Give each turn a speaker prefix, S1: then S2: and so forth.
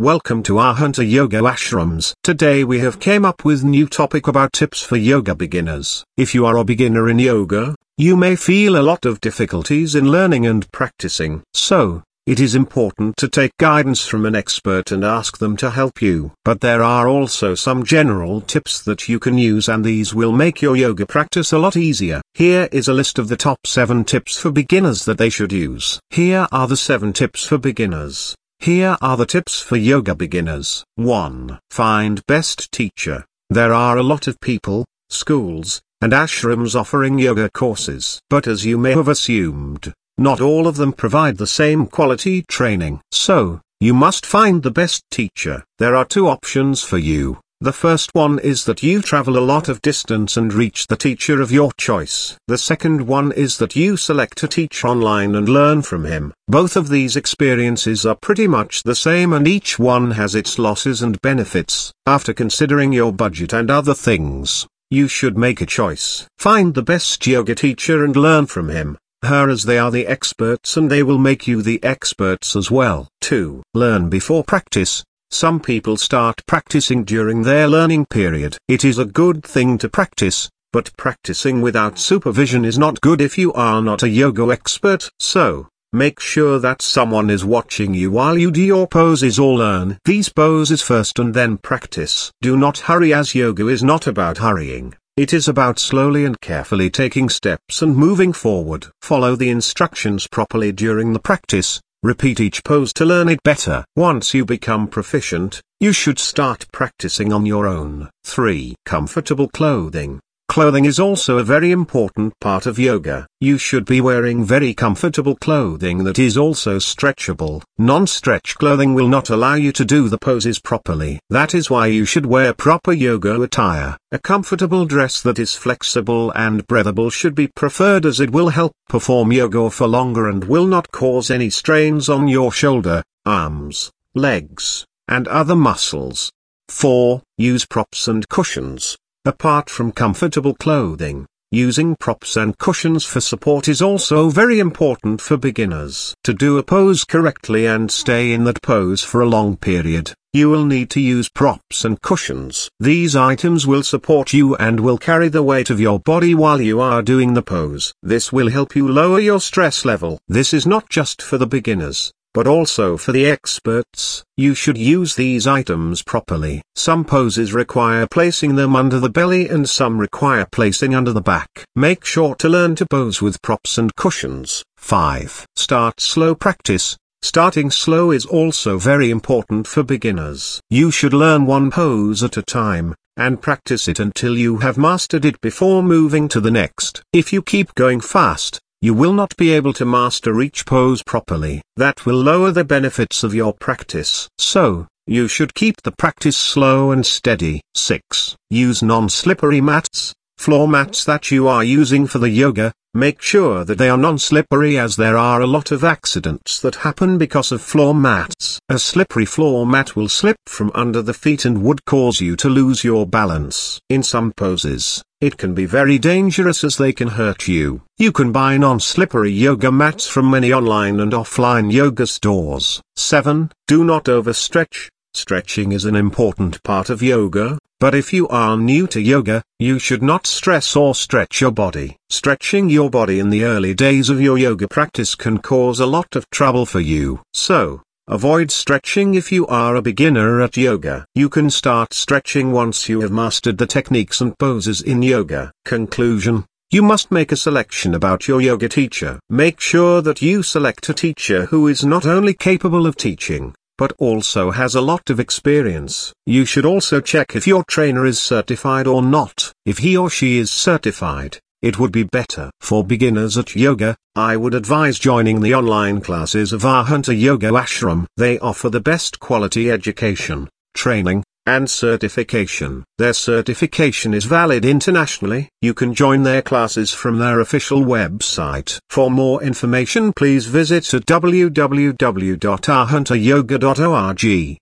S1: Welcome to Arhanta Yoga Ashrams. Today we have came up with new topic about tips for yoga beginners. If you are a beginner in yoga, you may feel a lot of difficulties in learning and practicing. So, it is important to take guidance from an expert and ask them to help you. But there are also some general tips that you can use and these will make your yoga practice a lot easier. Here is a list of the top 7 tips for beginners that they should use. Here are the 7 tips for beginners. Here are the tips for yoga beginners. 1. Find best teacher. There are a lot of people, schools, and ashrams offering yoga courses. But as you may have assumed, not all of them provide the same quality training. So, you must find the best teacher. There are two options for you. The first one is that you travel a lot of distance and reach the teacher of your choice. The second one is that you select a teacher online and learn from him. Both of these experiences are pretty much the same and each one has its losses and benefits. After considering your budget and other things, you should make a choice. Find the best yoga teacher and learn from him her as they are the experts and they will make you the experts as well. 2. Learn before practice. Some people start practicing during their learning period. It is a good thing to practice, but practicing without supervision is not good if you are not a yoga expert. So, make sure that someone is watching you while you do your poses or learn these poses first and then practice. Do not hurry as yoga is not about hurrying. It is about slowly and carefully taking steps and moving forward. Follow the instructions properly during the practice, repeat each pose to learn it better. Once you become proficient, you should start practicing on your own. 3. Comfortable clothing. Clothing is also a very important part of yoga. You should be wearing very comfortable clothing that is also stretchable. Non-stretch clothing will not allow you to do the poses properly. That is why you should wear proper yoga attire. A comfortable dress that is flexible and breathable should be preferred as it will help perform yoga for longer and will not cause any strains on your shoulder, arms, legs, and other muscles. 4. Use props and cushions. Apart from comfortable clothing, using props and cushions for support is also very important for beginners. To do a pose correctly and stay in that pose for a long period, you will need to use props and cushions. These items will support you and will carry the weight of your body while you are doing the pose. This will help you lower your stress level. This is not just for the beginners but also for the experts. You should use these items properly. Some poses require placing them under the belly and some require placing under the back. Make sure to learn to pose with props and cushions. 5. Start slow practice. Starting slow is also very important for beginners. You should learn one pose at a time, and practice it until you have mastered it before moving to the next. If you keep going fast, you will not be able to master each pose properly. That will lower the benefits of your practice. So, you should keep the practice slow and steady. 6. Use non-slippery mats. Floor mats that you are using for the yoga, make sure that they are non-slippery as there are a lot of accidents that happen because of floor mats. A slippery floor mat will slip from under the feet and would cause you to lose your balance. In some poses, it can be very dangerous as they can hurt you. You can buy non-slippery yoga mats from many online and offline yoga stores. 7. Do not overstretch. Stretching is an important part of yoga, but if you are new to yoga, you should not stress or stretch your body. Stretching your body in the early days of your yoga practice can cause a lot of trouble for you. So, Avoid stretching if you are a beginner at yoga. You can start stretching once you have mastered the techniques and poses in yoga. Conclusion you must make a selection about your yoga teacher. Make sure that you select a teacher who is not only capable of teaching, but also has a lot of experience. You should also check if your trainer is certified or not. If he or she is certified, it would be better. For beginners at yoga, I would advise joining the online classes of Arhanta Yoga Ashram. They offer the best quality education, training, and certification. Their certification is valid internationally. You can join their classes from their official website. For more information please visit at www.arhantayoga.org.